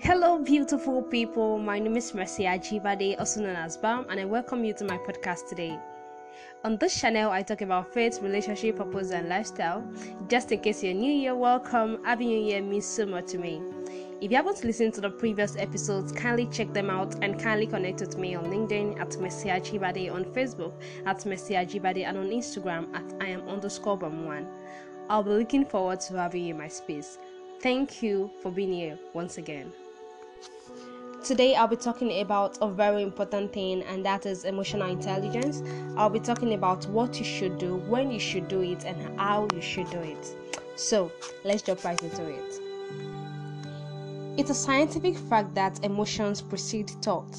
Hello, beautiful people. My name is Mercy Ajibade, also known as BAM, and I welcome you to my podcast today. On this channel, I talk about faith, relationship, purpose, and lifestyle. Just in case you're new here, welcome. Happy New Year means so much to me. If you haven't listened to the previous episodes, kindly check them out and kindly connect with me on LinkedIn at Mercy Ajibade, on Facebook at Mercy Ajibade, and on Instagram at I am underscore BAM1. I'll be looking forward to having you in my space. Thank you for being here once again. Today, I'll be talking about a very important thing, and that is emotional intelligence. I'll be talking about what you should do, when you should do it, and how you should do it. So, let's jump right into it. It's a scientific fact that emotions precede thought,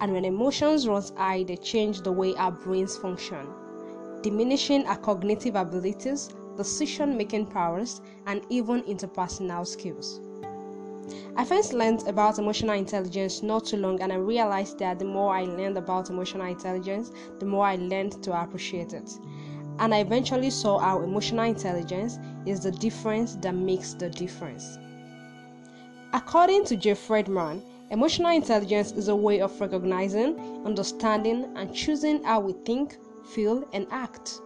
and when emotions run high, they change the way our brains function, diminishing our cognitive abilities, decision making powers, and even interpersonal skills. I first learned about emotional intelligence not too long, and I realized that the more I learned about emotional intelligence, the more I learned to appreciate it. And I eventually saw how emotional intelligence is the difference that makes the difference. According to Jay Freedman, emotional intelligence is a way of recognizing, understanding, and choosing how we think, feel, and act.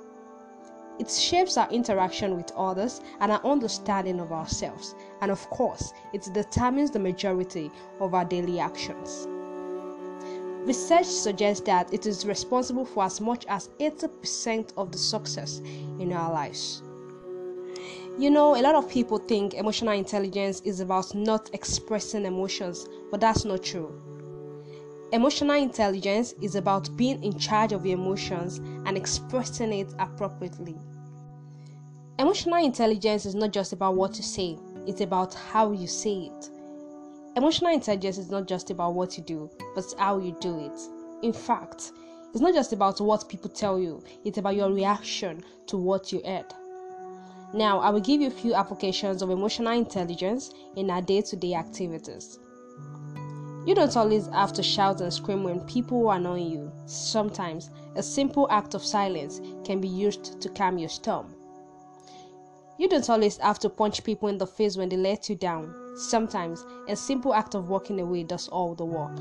It shapes our interaction with others and our understanding of ourselves, and of course, it determines the majority of our daily actions. Research suggests that it is responsible for as much as 80% of the success in our lives. You know, a lot of people think emotional intelligence is about not expressing emotions, but that's not true. Emotional intelligence is about being in charge of your emotions and expressing it appropriately. Emotional intelligence is not just about what you say, it's about how you say it. Emotional intelligence is not just about what you do, but how you do it. In fact, it's not just about what people tell you, it's about your reaction to what you heard. Now, I will give you a few applications of emotional intelligence in our day to day activities. You don't always have to shout and scream when people annoy you. Sometimes, a simple act of silence can be used to calm your storm. You don't always have to punch people in the face when they let you down. Sometimes, a simple act of walking away does all the work.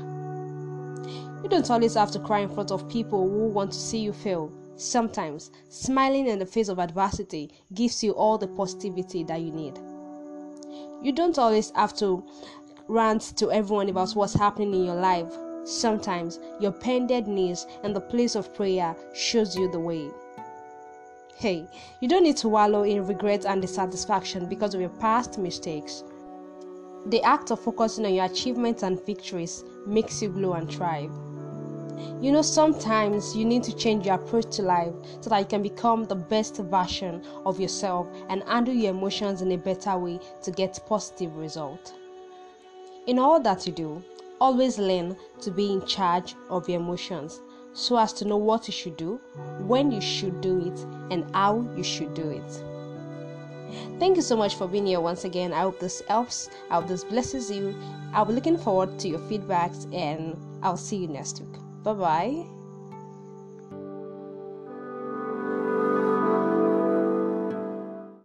You don't always have to cry in front of people who want to see you fail. Sometimes, smiling in the face of adversity gives you all the positivity that you need. You don't always have to rant to everyone about what's happening in your life. Sometimes, your bended knees and the place of prayer shows you the way. Hey, you don't need to wallow in regret and dissatisfaction because of your past mistakes. The act of focusing on your achievements and victories makes you glow and thrive. You know, sometimes you need to change your approach to life so that you can become the best version of yourself and handle your emotions in a better way to get positive results. In all that you do, always learn to be in charge of your emotions so as to know what you should do, when you should do it, and how you should do it. Thank you so much for being here once again. I hope this helps. I hope this blesses you. I'll be looking forward to your feedbacks and I'll see you next week. Bye bye.